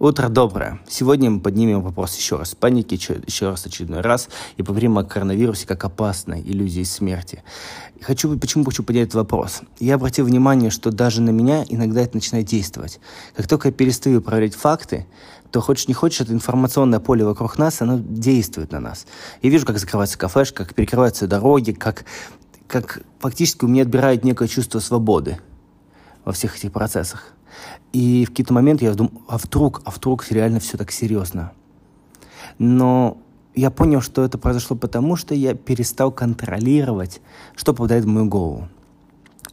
Утро доброе. Сегодня мы поднимем вопрос еще раз паники, еще раз очередной раз, и поговорим о коронавирусе как опасной иллюзии смерти. Хочу, почему хочу поднять этот вопрос? Я обратил внимание, что даже на меня иногда это начинает действовать. Как только я перестаю проверять факты, то хочешь не хочешь, это информационное поле вокруг нас, оно действует на нас. Я вижу, как закрывается кафешка, как перекрываются дороги, как, как фактически у меня отбирает некое чувство свободы во всех этих процессах. И в какие-то моменты я думаю, а вдруг, а вдруг реально все так серьезно. Но я понял, что это произошло потому, что я перестал контролировать, что попадает в мою голову.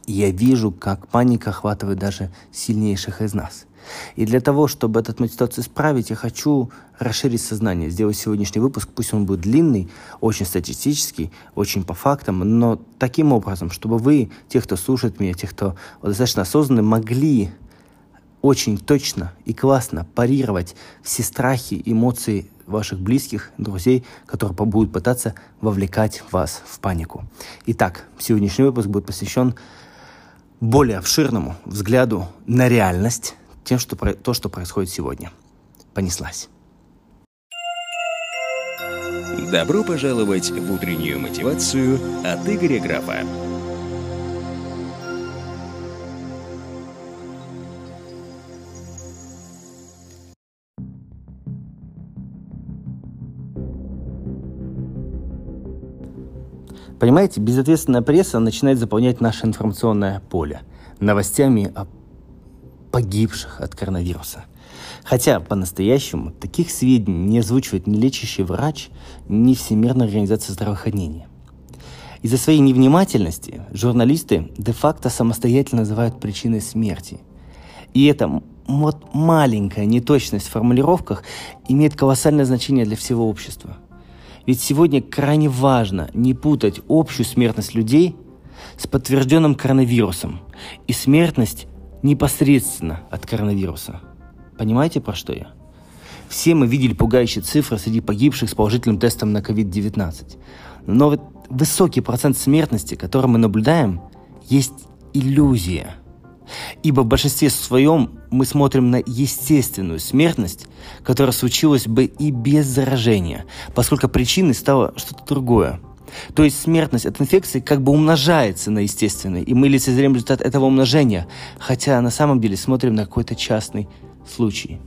И я вижу, как паника охватывает даже сильнейших из нас. И для того, чтобы эту ситуацию исправить, я хочу расширить сознание, сделать сегодняшний выпуск, пусть он будет длинный, очень статистический, очень по фактам, но таким образом, чтобы вы, те, кто слушает меня, те, кто достаточно осознанно, могли очень точно и классно парировать все страхи, эмоции ваших близких, друзей, которые будут пытаться вовлекать вас в панику. Итак, сегодняшний выпуск будет посвящен более обширному взгляду на реальность, тем, что, то, что происходит сегодня. Понеслась. Добро пожаловать в утреннюю мотивацию от Игоря Графа. Понимаете, безответственная пресса начинает заполнять наше информационное поле новостями о погибших от коронавируса. Хотя по-настоящему таких сведений не озвучивает ни лечащий врач, ни Всемирная организация здравоохранения. Из-за своей невнимательности журналисты де-факто самостоятельно называют причиной смерти. И эта вот маленькая неточность в формулировках имеет колоссальное значение для всего общества – ведь сегодня крайне важно не путать общую смертность людей с подтвержденным коронавирусом и смертность непосредственно от коронавируса. Понимаете, про что я? Все мы видели пугающие цифры среди погибших с положительным тестом на COVID-19. Но вот высокий процент смертности, который мы наблюдаем, есть иллюзия – Ибо в большинстве своем мы смотрим на естественную смертность, которая случилась бы и без заражения, поскольку причиной стало что-то другое. То есть смертность от инфекции как бы умножается на естественной, и мы лицезреем результат этого умножения, хотя на самом деле смотрим на какой-то частный случай.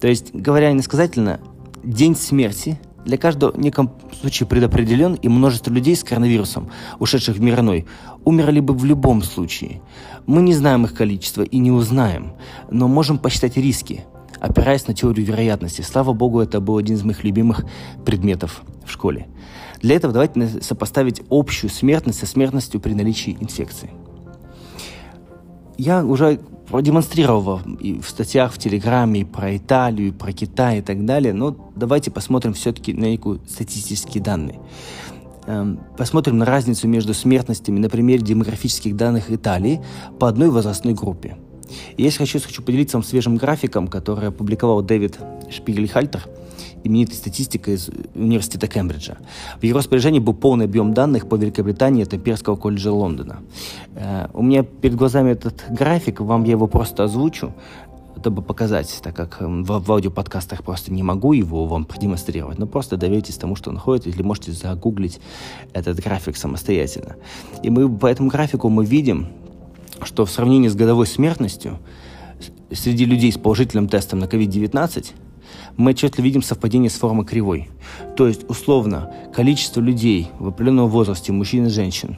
То есть, говоря иносказательно, день смерти для каждого в неком случае предопределен, и множество людей с коронавирусом, ушедших в мир иной, умерли бы в любом случае. Мы не знаем их количество и не узнаем, но можем посчитать риски, опираясь на теорию вероятности. Слава богу, это был один из моих любимых предметов в школе. Для этого давайте сопоставить общую смертность со смертностью при наличии инфекции. Я уже продемонстрировал и в статьях в Телеграме про Италию, про Китай и так далее, но давайте посмотрим все-таки на некую статистические данные. Эм, посмотрим на разницу между смертностями на примере демографических данных Италии по одной возрастной группе. И я хочу, хочу поделиться вам свежим графиком, который опубликовал Дэвид Шпигельхальтер, именитый статистик из университета Кембриджа. В его распоряжении был полный объем данных по Великобритании от Имперского колледжа Лондона. Э, у меня перед глазами этот график, вам я его просто озвучу чтобы показать, так как эм, в, в аудиоподкастах просто не могу его вам продемонстрировать, но просто доверьтесь тому, что он находится, или можете загуглить этот график самостоятельно. И мы по этому графику мы видим, что в сравнении с годовой смертностью среди людей с положительным тестом на COVID-19 мы отчетливо видим совпадение с формой кривой. То есть, условно, количество людей в определенном возрасте, мужчин и женщин,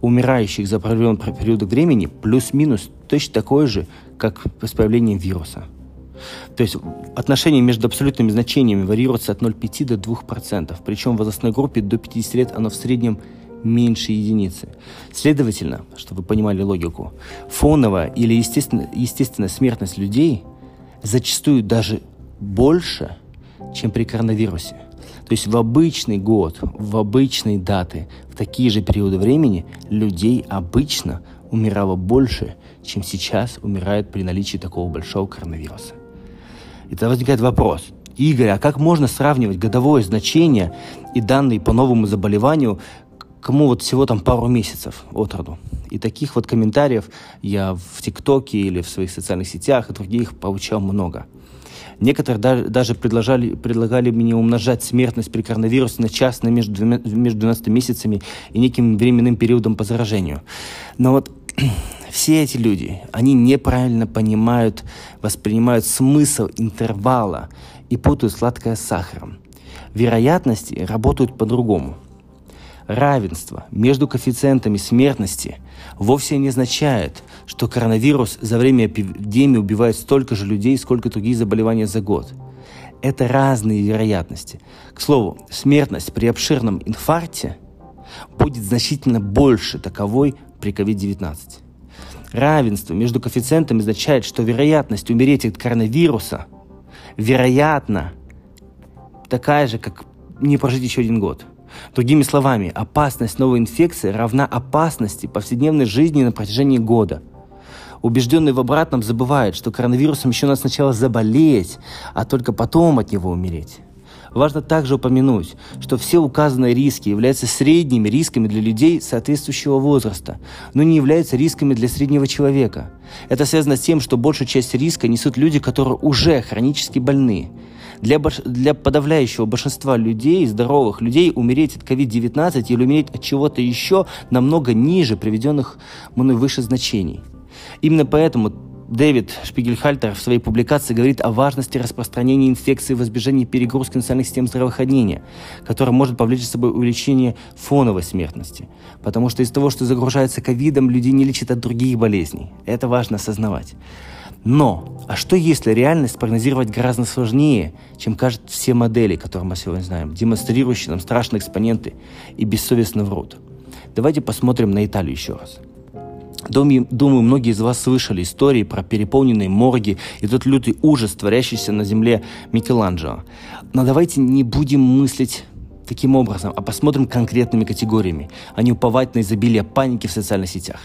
умирающих за определенный период времени, плюс-минус точно такое же, как с появлением вируса. То есть отношение между абсолютными значениями варьируется от 0,5 до 2%, причем в возрастной группе до 50 лет оно в среднем меньше единицы. Следовательно, чтобы вы понимали логику, фоновая или естественно, естественная смертность людей зачастую даже больше, чем при коронавирусе. То есть в обычный год, в обычные даты, в такие же периоды времени людей обычно умирало больше, чем сейчас умирает при наличии такого большого коронавируса. И тогда возникает вопрос. Игорь, а как можно сравнивать годовое значение и данные по новому заболеванию, кому вот всего там пару месяцев от роду? И таких вот комментариев я в ТикТоке или в своих социальных сетях и других получал много. Некоторые даже предлагали, предлагали мне умножать смертность при коронавирусе на час на между, между 12 месяцами и неким временным периодом по заражению. Но вот все эти люди, они неправильно понимают, воспринимают смысл интервала и путают сладкое с сахаром. Вероятности работают по-другому. Равенство между коэффициентами смертности вовсе не означает, что коронавирус за время эпидемии убивает столько же людей, сколько другие заболевания за год. Это разные вероятности. К слову, смертность при обширном инфаркте будет значительно больше таковой при COVID-19. Равенство между коэффициентами означает, что вероятность умереть от коронавируса вероятно такая же, как не прожить еще один год. Другими словами, опасность новой инфекции равна опасности повседневной жизни на протяжении года. Убежденный в обратном забывает, что коронавирусом еще надо сначала заболеть, а только потом от него умереть. Важно также упомянуть, что все указанные риски являются средними рисками для людей соответствующего возраста, но не являются рисками для среднего человека. Это связано с тем, что большую часть риска несут люди, которые уже хронически больны. Для, больш... для подавляющего большинства людей, здоровых людей, умереть от COVID-19 или умереть от чего-то еще намного ниже приведенных мной выше значений. Именно поэтому Дэвид Шпигельхальтер в своей публикации говорит о важности распространения инфекции в избежании перегрузки национальных систем здравоохранения, которая может повлечь за собой увеличение фоновой смертности. Потому что из того, что загружается ковидом, людей не лечат от других болезней. Это важно осознавать. Но, а что если реальность прогнозировать гораздо сложнее, чем кажут все модели, которые мы сегодня знаем, демонстрирующие нам страшные экспоненты и бессовестно врут? Давайте посмотрим на Италию еще раз. Думаю, многие из вас слышали истории про переполненные морги и тот лютый ужас, творящийся на земле Микеланджело. Но давайте не будем мыслить таким образом, а посмотрим конкретными категориями, а не уповать на изобилие паники в социальных сетях.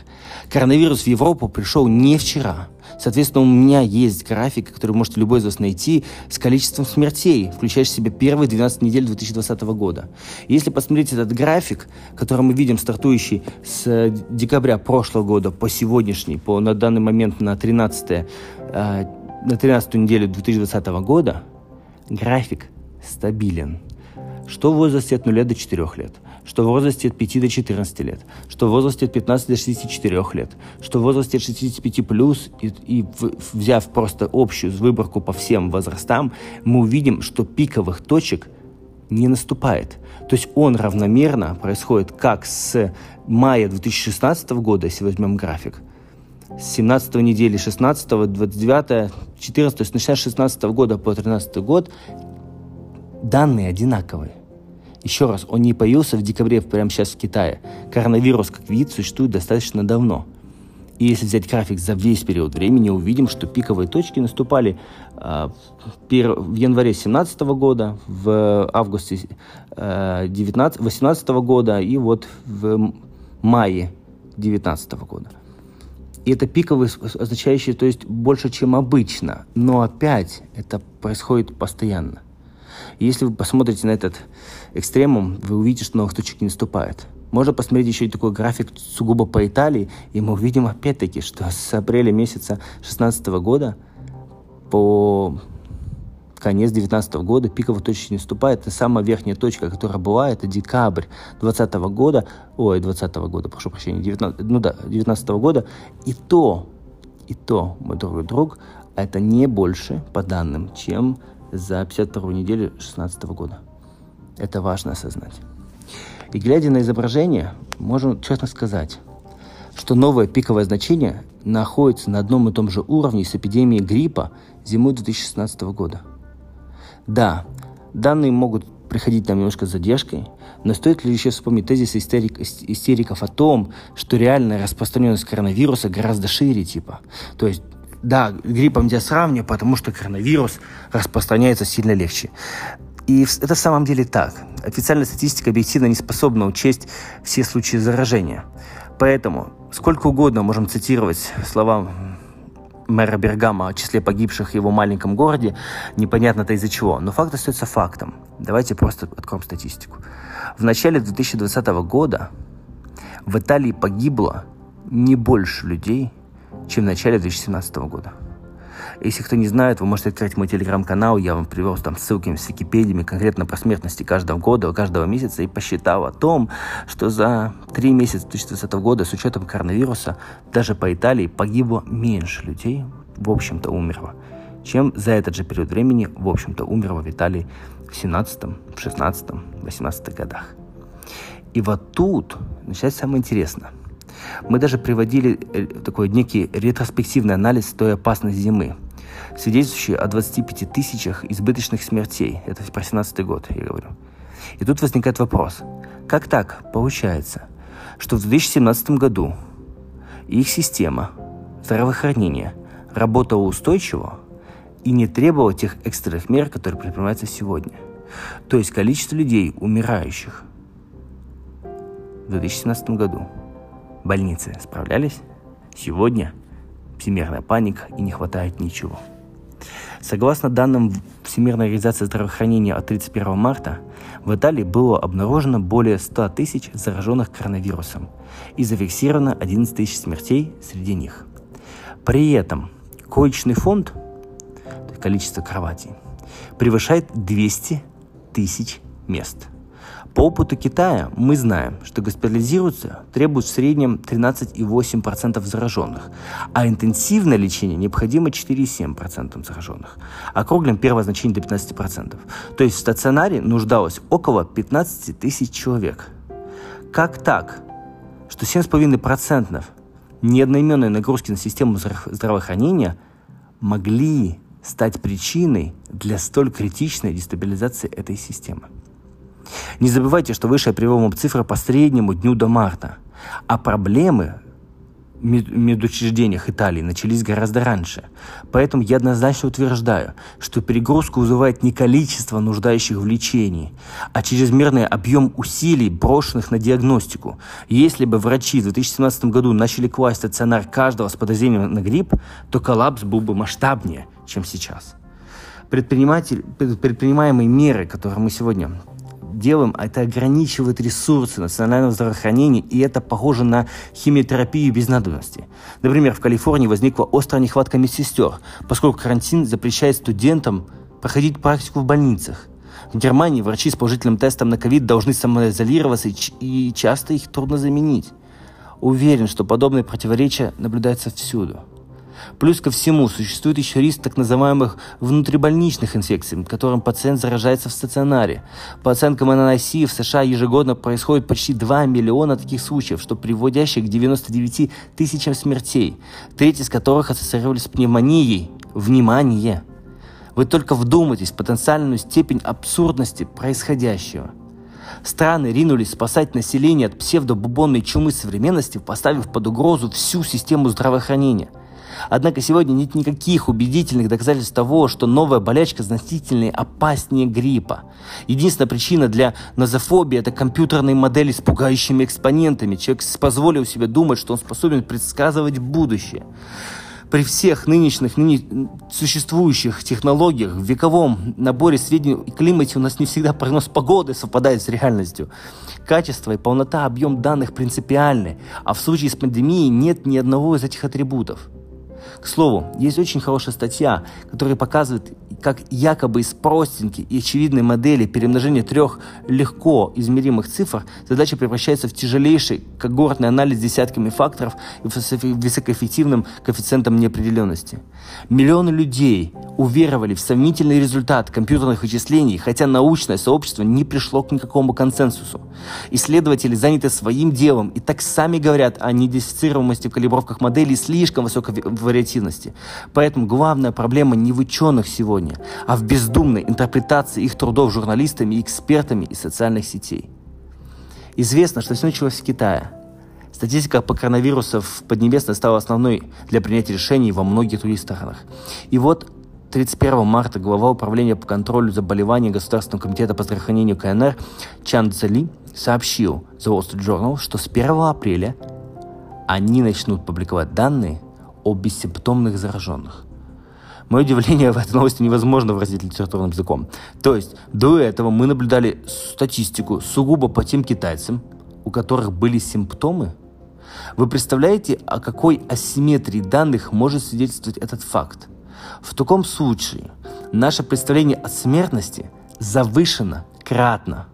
Коронавирус в Европу пришел не вчера. Соответственно, у меня есть график, который можете любой из вас найти, с количеством смертей, включающий в себя первые 12 недель 2020 года. если посмотреть этот график, который мы видим, стартующий с декабря прошлого года по сегодняшний, по на данный момент на 13, э, на 13 неделю 2020 года, график стабилен что в возрасте от 0 до 4 лет, что в возрасте от 5 до 14 лет, что в возрасте от 15 до 64 лет, что в возрасте от 65 плюс, и, и взяв просто общую выборку по всем возрастам, мы увидим, что пиковых точек не наступает. То есть он равномерно происходит как с мая 2016 года, если возьмем график, с 17 недели 16, 29, 14, то есть начиная с 16 года по 13 год, данные одинаковые. Еще раз, он не появился в декабре прямо сейчас в Китае. Коронавирус как вид существует достаточно давно. И если взять график за весь период времени, увидим, что пиковые точки наступали э, в январе 2017 года, в августе э, 2018 года и вот в мае 2019 года. И это пиковые, означающие, то есть больше, чем обычно. Но опять это происходит постоянно. Если вы посмотрите на этот экстремум, вы увидите, что новых точек не наступает. Можно посмотреть еще и такой график сугубо по Италии, и мы увидим опять-таки, что с апреля месяца 2016 года по конец 2019 года пиковая точка не наступает. Это самая верхняя точка, которая была, это декабрь 2020 года, ой, 2020 года, прошу прощения, 19, ну да, 2019 года. И то, и то, мой дорогой друг, это не больше, по данным, чем за 52 неделю 2016 года. Это важно осознать. И глядя на изображение, можем честно сказать, что новое пиковое значение находится на одном и том же уровне с эпидемией гриппа зимой 2016 года. Да, данные могут приходить нам немножко с задержкой, но стоит ли еще вспомнить тезис истерик, истериков о том, что реальная распространенность коронавируса гораздо шире типа. То есть да, гриппом я сравниваю, потому что коронавирус распространяется сильно легче. И это в самом деле так. Официальная статистика объективно не способна учесть все случаи заражения. Поэтому сколько угодно можем цитировать слова мэра Бергама о числе погибших в его маленьком городе, непонятно-то из-за чего. Но факт остается фактом. Давайте просто откроем статистику. В начале 2020 года в Италии погибло не больше людей, чем в начале 2017 года. Если кто не знает, вы можете открыть мой телеграм-канал, я вам привел там ссылки с Википедиями конкретно про смертности каждого года, каждого месяца и посчитал о том, что за три месяца 2020 года с учетом коронавируса даже по Италии погибло меньше людей, в общем-то умерло, чем за этот же период времени, в общем-то, умерло в Италии в 17, в 16, 18 годах. И вот тут начинается самое интересное. Мы даже приводили э, такой некий ретроспективный анализ той опасной зимы, свидетельствующий о 25 тысячах избыточных смертей. Это про 17 год, я говорю. И тут возникает вопрос. Как так получается, что в 2017 году их система здравоохранения работала устойчиво и не требовала тех экстренных мер, которые предпринимаются сегодня? То есть количество людей, умирающих в 2017 году, больницы справлялись, сегодня всемирная паника и не хватает ничего. Согласно данным Всемирной организации здравоохранения от 31 марта, в Италии было обнаружено более 100 тысяч зараженных коронавирусом и зафиксировано 11 тысяч смертей среди них. При этом коечный фонд, количество кроватей, превышает 200 тысяч мест – по опыту Китая мы знаем, что госпитализируются требуют в среднем 13,8% зараженных, а интенсивное лечение необходимо 4,7% зараженных. Округлим первое значение до 15%. То есть в стационаре нуждалось около 15 тысяч человек. Как так, что 7,5% неодноименной нагрузки на систему здравоохранения могли стать причиной для столь критичной дестабилизации этой системы? Не забывайте, что выше я привел вам цифры по среднему дню до марта. А проблемы в медучреждениях Италии начались гораздо раньше. Поэтому я однозначно утверждаю, что перегрузку вызывает не количество нуждающих в лечении, а чрезмерный объем усилий, брошенных на диагностику. Если бы врачи в 2017 году начали класть стационар каждого с подозрением на грипп, то коллапс был бы масштабнее, чем сейчас. Предприниматель, предпринимаемые меры, которые мы сегодня делаем, это ограничивает ресурсы национального здравоохранения, и это похоже на химиотерапию без надобности. Например, в Калифорнии возникла острая нехватка медсестер, поскольку карантин запрещает студентам проходить практику в больницах. В Германии врачи с положительным тестом на ковид должны самоизолироваться, и часто их трудно заменить. Уверен, что подобные противоречия наблюдаются всюду. Плюс ко всему, существует еще риск так называемых внутрибольничных инфекций, которым пациент заражается в стационаре. По оценкам ННС, в США ежегодно происходит почти 2 миллиона таких случаев, что приводящих к 99 тысячам смертей, треть из которых ассоциировались с пневмонией. Внимание! Вы только вдумайтесь в потенциальную степень абсурдности происходящего. Страны ринулись спасать население от псевдобубонной чумы современности, поставив под угрозу всю систему здравоохранения – Однако сегодня нет никаких убедительных доказательств того, что новая болячка значительнее опаснее гриппа. Единственная причина для нозофобии – это компьютерные модели с пугающими экспонентами. Человек позволил себе думать, что он способен предсказывать будущее при всех нынешних ныне существующих технологиях, в вековом наборе сведений и климате у нас не всегда прогноз погоды совпадает с реальностью. Качество и полнота, объем данных принципиальны, а в случае с пандемией нет ни одного из этих атрибутов. К слову, есть очень хорошая статья, которая показывает, как якобы из простенькой и очевидной модели перемножения трех легко измеримых цифр задача превращается в тяжелейший когортный анализ десятками факторов и высокоэффективным коэффициентом неопределенности. Миллионы людей уверовали в сомнительный результат компьютерных вычислений, хотя научное сообщество не пришло к никакому консенсусу. Исследователи заняты своим делом и так сами говорят о недифференцируемости в калибровках моделей слишком высокой вариативности. Поэтому главная проблема не в ученых сегодня, а в бездумной интерпретации их трудов журналистами и экспертами из социальных сетей. Известно, что все началось в Китае. Статистика по коронавирусу в Поднебесной стала основной для принятия решений во многих других странах. И вот 31 марта глава управления по контролю заболеваний Государственного комитета по здравоохранению КНР Чан Цзели сообщил The Wall Street Journal, что с 1 апреля они начнут публиковать данные о бессимптомных зараженных. Мое удивление в этой новости невозможно выразить литературным языком. То есть до этого мы наблюдали статистику сугубо по тем китайцам, у которых были симптомы. Вы представляете, о какой асимметрии данных может свидетельствовать этот факт? В таком случае наше представление о смертности завышено кратно.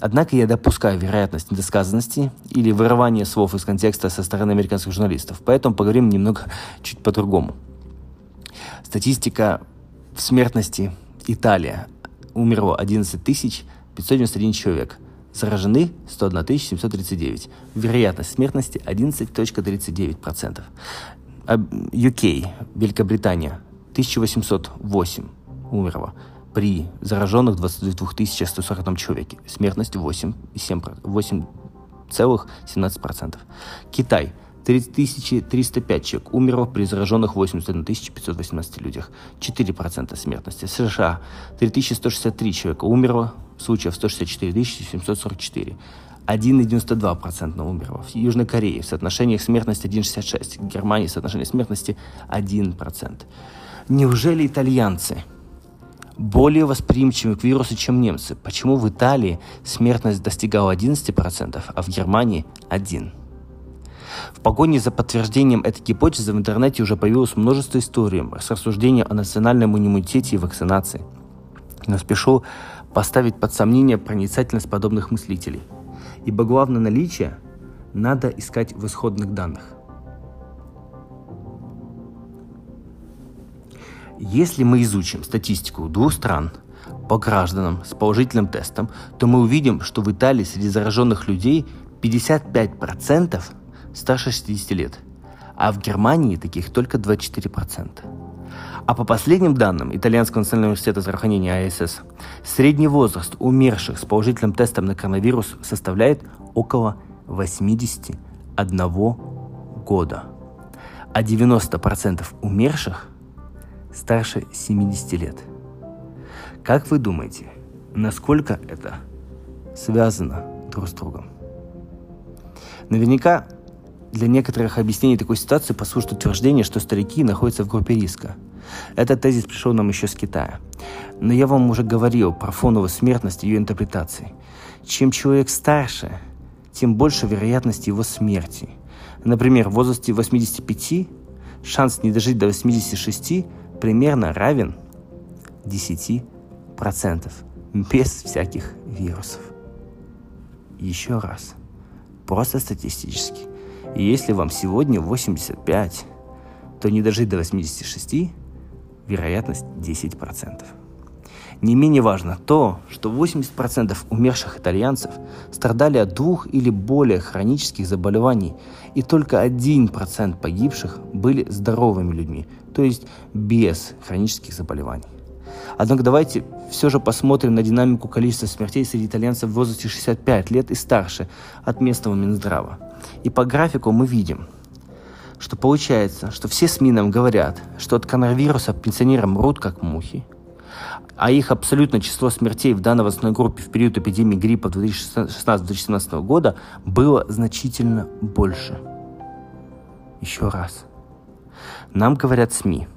Однако я допускаю вероятность недосказанности или вырывания слов из контекста со стороны американских журналистов, поэтому поговорим немного чуть по-другому. Статистика в смертности Италия. Умерло 11 591 человек. Заражены 101 739. Вероятность смертности 11.39%. UK, Великобритания, 1808 умерло при зараженных 22 140 человеке. Смертность 8,17%. Китай. 3305 человек умерло при зараженных 81 518 людях. 4% смертности. США. 3163 человека умерло, случаев 164 744. 1,92% умерло. В Южной Корее в соотношениях смертности 1,66%. В Германии соотношение смертности 1%. Неужели итальянцы более восприимчивы к вирусу, чем немцы. Почему в Италии смертность достигала 11%, а в Германии 1%? В погоне за подтверждением этой гипотезы в интернете уже появилось множество историй с рассуждением о национальном иммунитете и вакцинации. Но спешу поставить под сомнение проницательность подобных мыслителей. Ибо главное наличие надо искать в исходных данных. Если мы изучим статистику двух стран по гражданам с положительным тестом, то мы увидим, что в Италии среди зараженных людей 55% старше 60 лет, а в Германии таких только 24%. А по последним данным Итальянского национального университета здравоохранения АСС, средний возраст умерших с положительным тестом на коронавирус составляет около 81 года, а 90% умерших старше 70 лет. Как вы думаете, насколько это связано друг с другом? Наверняка для некоторых объяснений такой ситуации послужит утверждение, что старики находятся в группе риска. Этот тезис пришел нам еще с Китая. Но я вам уже говорил про фоновую смертность и ее интерпретации. Чем человек старше, тем больше вероятность его смерти. Например, в возрасте 85 шанс не дожить до 86 примерно равен 10%, без всяких вирусов. Еще раз, просто статистически. И если вам сегодня 85, то не дожить до 86 вероятность 10%. Не менее важно то, что 80% умерших итальянцев страдали от двух или более хронических заболеваний, и только 1% погибших были здоровыми людьми, то есть без хронических заболеваний. Однако давайте все же посмотрим на динамику количества смертей среди итальянцев в возрасте 65 лет и старше от местного Минздрава. И по графику мы видим, что получается, что все СМИ нам говорят, что от коронавируса пенсионеры мрут как мухи, а их абсолютное число смертей в данной возрастной группе в период эпидемии гриппа 2016-2017 года было значительно больше. Еще раз. Нам говорят СМИ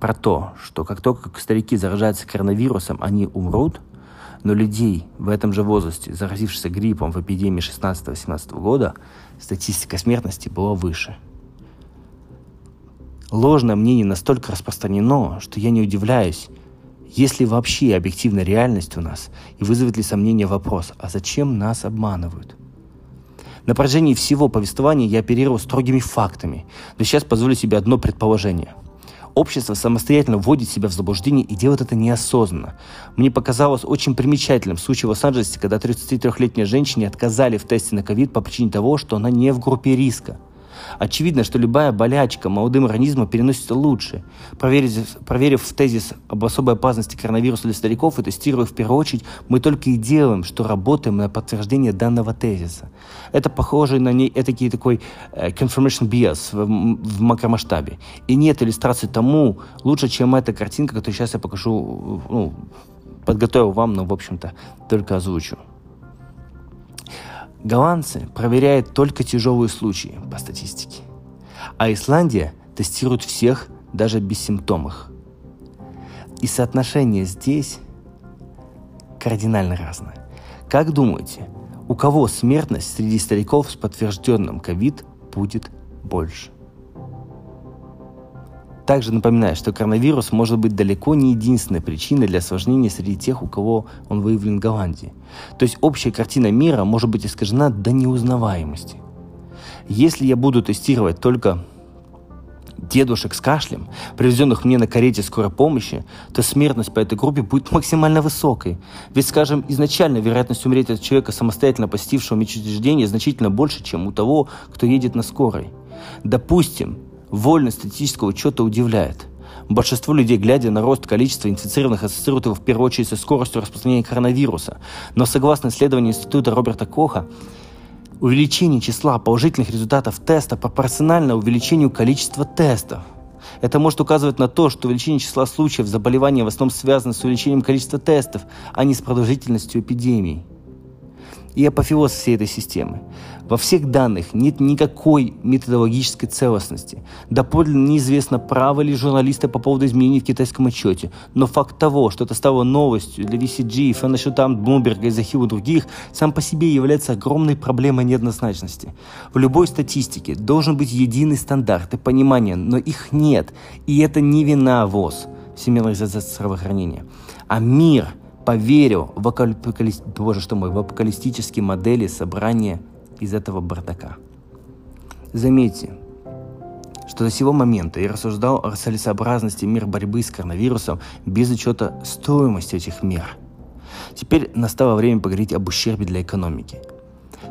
про то, что как только старики заражаются коронавирусом, они умрут, но людей в этом же возрасте, заразившихся гриппом в эпидемии 16-18 года, статистика смертности была выше. Ложное мнение настолько распространено, что я не удивляюсь, есть ли вообще объективная реальность у нас, и вызовет ли сомнение вопрос, а зачем нас обманывают? На протяжении всего повествования я оперировал строгими фактами, но сейчас позволю себе одно предположение. Общество самостоятельно вводит себя в заблуждение и делает это неосознанно. Мне показалось очень примечательным случай в Лос-Анджелесе, когда 33-летней женщине отказали в тесте на ковид по причине того, что она не в группе риска – Очевидно, что любая болячка молодым организмом переносится лучше. Проверив, проверив тезис об особой опасности коронавируса для стариков и тестируя в первую очередь, мы только и делаем, что работаем на подтверждение данного тезиса. Это похоже на не, этакий такой э, confirmation bias в, в макромасштабе. И нет иллюстрации тому лучше, чем эта картинка, которую сейчас я покажу, ну, подготовил вам, но, в общем-то, только озвучу. Голландцы проверяют только тяжелые случаи по статистике, а Исландия тестирует всех даже без симптомов. И соотношение здесь кардинально разное. Как думаете, у кого смертность среди стариков с подтвержденным ковид будет больше? Также напоминаю, что коронавирус может быть далеко не единственной причиной для осложнений среди тех, у кого он выявлен в Голландии. То есть общая картина мира может быть искажена до неузнаваемости. Если я буду тестировать только дедушек с кашлем, привезенных мне на карете скорой помощи, то смертность по этой группе будет максимально высокой. Ведь, скажем, изначально вероятность умереть от человека, самостоятельно посетившего медучреждение, значительно больше, чем у того, кто едет на скорой. Допустим, вольность статистического учета удивляет. Большинство людей, глядя на рост количества инфицированных, ассоциируют его в первую очередь со скоростью распространения коронавируса. Но согласно исследованию Института Роберта Коха, Увеличение числа положительных результатов теста пропорционально увеличению количества тестов. Это может указывать на то, что увеличение числа случаев заболевания в основном связано с увеличением количества тестов, а не с продолжительностью эпидемии и апофеоз всей этой системы. Во всех данных нет никакой методологической целостности. Доподлинно неизвестно, правы ли журналисты по поводу изменений в китайском отчете. Но факт того, что это стало новостью для VCG, Financial Times, Bloomberg, Изахил и других, сам по себе является огромной проблемой неоднозначности. В любой статистике должен быть единый стандарт и понимание, но их нет. И это не вина ВОЗ, Всемирной организации здравоохранения, а мир – поверил в, апокали... Боже, что мой, в апокалистические модели собрания из этого бардака. Заметьте, что до сего момента я рассуждал о целесообразности мер борьбы с коронавирусом без учета стоимости этих мер. Теперь настало время поговорить об ущербе для экономики.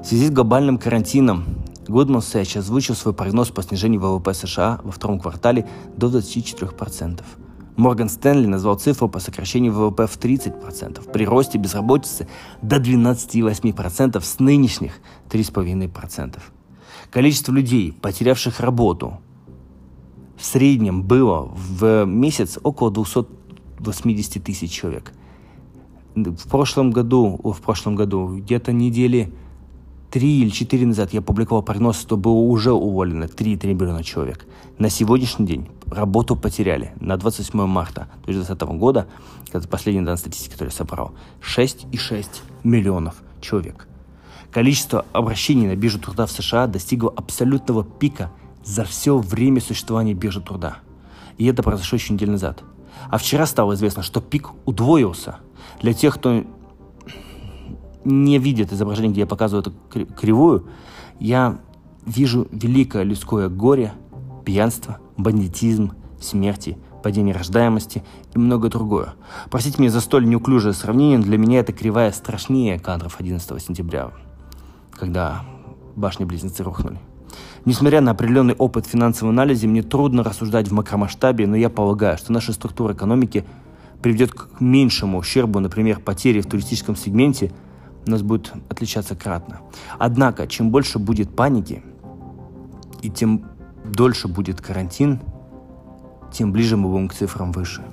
В связи с глобальным карантином Goldman Sachs озвучил свой прогноз по снижению ВВП США во втором квартале до 24%. Морган Стэнли назвал цифру по сокращению ВВП в 30%, при росте безработицы до 12,8% с нынешних 3,5%. Количество людей, потерявших работу, в среднем было в месяц около 280 тысяч человек. В прошлом году, в прошлом году где-то недели три или четыре назад я публиковал прогноз, что было уже уволено 3,3 миллиона человек. На сегодняшний день работу потеряли на 28 марта 2020 года, это последняя данная статистика, которую я собрал, 6,6 миллионов человек. Количество обращений на биржу труда в США достигло абсолютного пика за все время существования биржи труда. И это произошло еще неделю назад. А вчера стало известно, что пик удвоился. Для тех, кто не видит изображение, где я показываю эту кривую, я вижу великое людское горе, пьянство, бандитизм, смерти, падение рождаемости и многое другое. Простите меня за столь неуклюжее сравнение, для меня эта кривая страшнее кадров 11 сентября, когда башни-близнецы рухнули. Несмотря на определенный опыт в финансовом анализе, мне трудно рассуждать в макромасштабе, но я полагаю, что наша структура экономики приведет к меньшему ущербу, например, потери в туристическом сегменте – у нас будет отличаться кратно. Однако, чем больше будет паники, и тем дольше будет карантин, тем ближе мы будем к цифрам выше.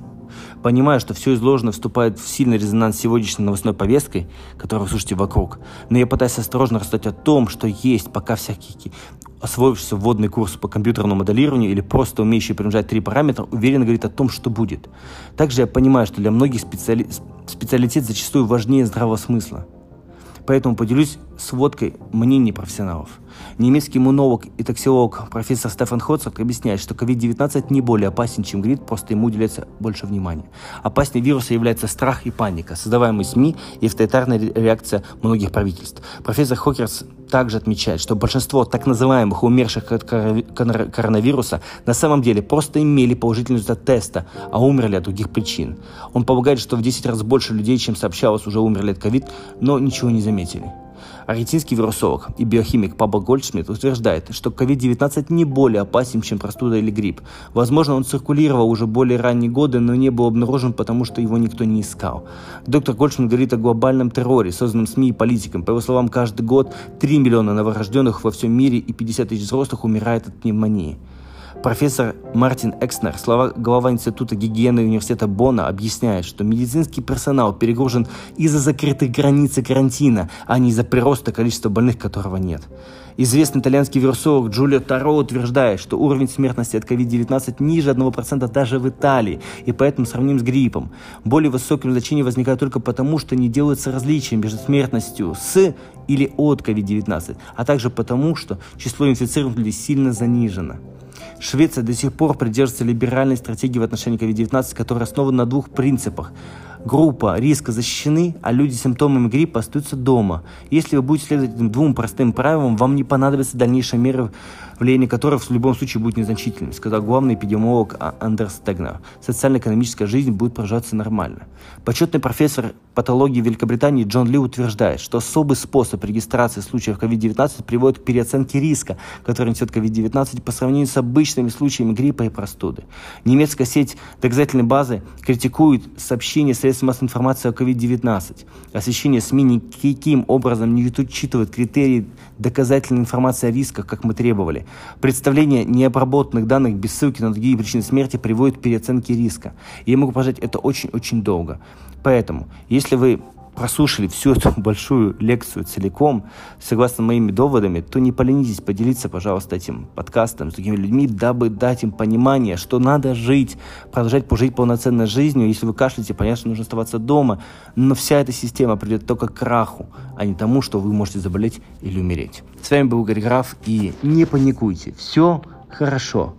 Понимаю, что все изложено вступает в сильный резонанс сегодняшней новостной повесткой, которую вы слушаете вокруг, но я пытаюсь осторожно рассказать о том, что есть пока всякие освоившийся вводный курс по компьютерному моделированию или просто умеющий приближать три параметра, уверенно говорит о том, что будет. Также я понимаю, что для многих специали... специалитет зачастую важнее здравого смысла. Поэтому поделюсь сводкой мнений профессионалов. Немецкий иммунолог и токсилог профессор Стефан Хоцерк объясняет, что COVID-19 не более опасен, чем грипп, просто ему уделяется больше внимания. Опаснее вируса является страх и паника, создаваемые СМИ и авторитарная реакция многих правительств. Профессор Хокерс также отмечает, что большинство так называемых умерших от коронавируса на самом деле просто имели положительный результат теста, а умерли от других причин. Он полагает, что в 10 раз больше людей, чем сообщалось, уже умерли от ковид, но ничего не заметили. Аргентинский вирусолог и биохимик Пабло Гольдшмидт утверждает, что COVID-19 не более опасен, чем простуда или грипп. Возможно, он циркулировал уже более ранние годы, но не был обнаружен, потому что его никто не искал. Доктор Гольдшмидт говорит о глобальном терроре, созданном СМИ и политикам. По его словам, каждый год 3 миллиона новорожденных во всем мире и 50 тысяч взрослых умирает от пневмонии. Профессор Мартин Экснер, глава Института гигиены университета Бона, объясняет, что медицинский персонал перегружен из-за закрытых границ карантина, а не из-за прироста количества больных, которого нет. Известный итальянский вирусолог Джулио Таро утверждает, что уровень смертности от COVID-19 ниже 1% даже в Италии, и поэтому сравним с гриппом. Более высоким значения возникает только потому, что не делается различия между смертностью с или от COVID-19, а также потому, что число инфицированных людей сильно занижено. Швеция до сих пор придерживается либеральной стратегии в отношении COVID-19, которая основана на двух принципах – группа риска защищены, а люди с симптомами гриппа остаются дома. Если вы будете следовать этим двум простым правилам, вам не понадобятся дальнейшие меры влияние которых в любом случае будет незначительным, сказал главный эпидемиолог а- Андерс Стегнер. Социально-экономическая жизнь будет продолжаться нормально. Почетный профессор патологии Великобритании Джон Ли утверждает, что особый способ регистрации случаев COVID-19 приводит к переоценке риска, который несет COVID-19 по сравнению с обычными случаями гриппа и простуды. Немецкая сеть доказательной базы критикует сообщения средств массовой информации о COVID-19. Освещение СМИ никаким образом не учитывает критерии доказательной информации о рисках, как мы требовали. Представление необработанных данных без ссылки на другие причины смерти приводит к переоценке риска. И я могу пожать это очень-очень долго. Поэтому, если вы прослушали всю эту большую лекцию целиком, согласно моими доводами, то не поленитесь поделиться, пожалуйста, этим подкастом с другими людьми, дабы дать им понимание, что надо жить, продолжать пожить полноценной жизнью. Если вы кашляете, понятно, что нужно оставаться дома, но вся эта система придет только к краху, а не тому, что вы можете заболеть или умереть. С вами был Игорь Граф, и не паникуйте, все хорошо.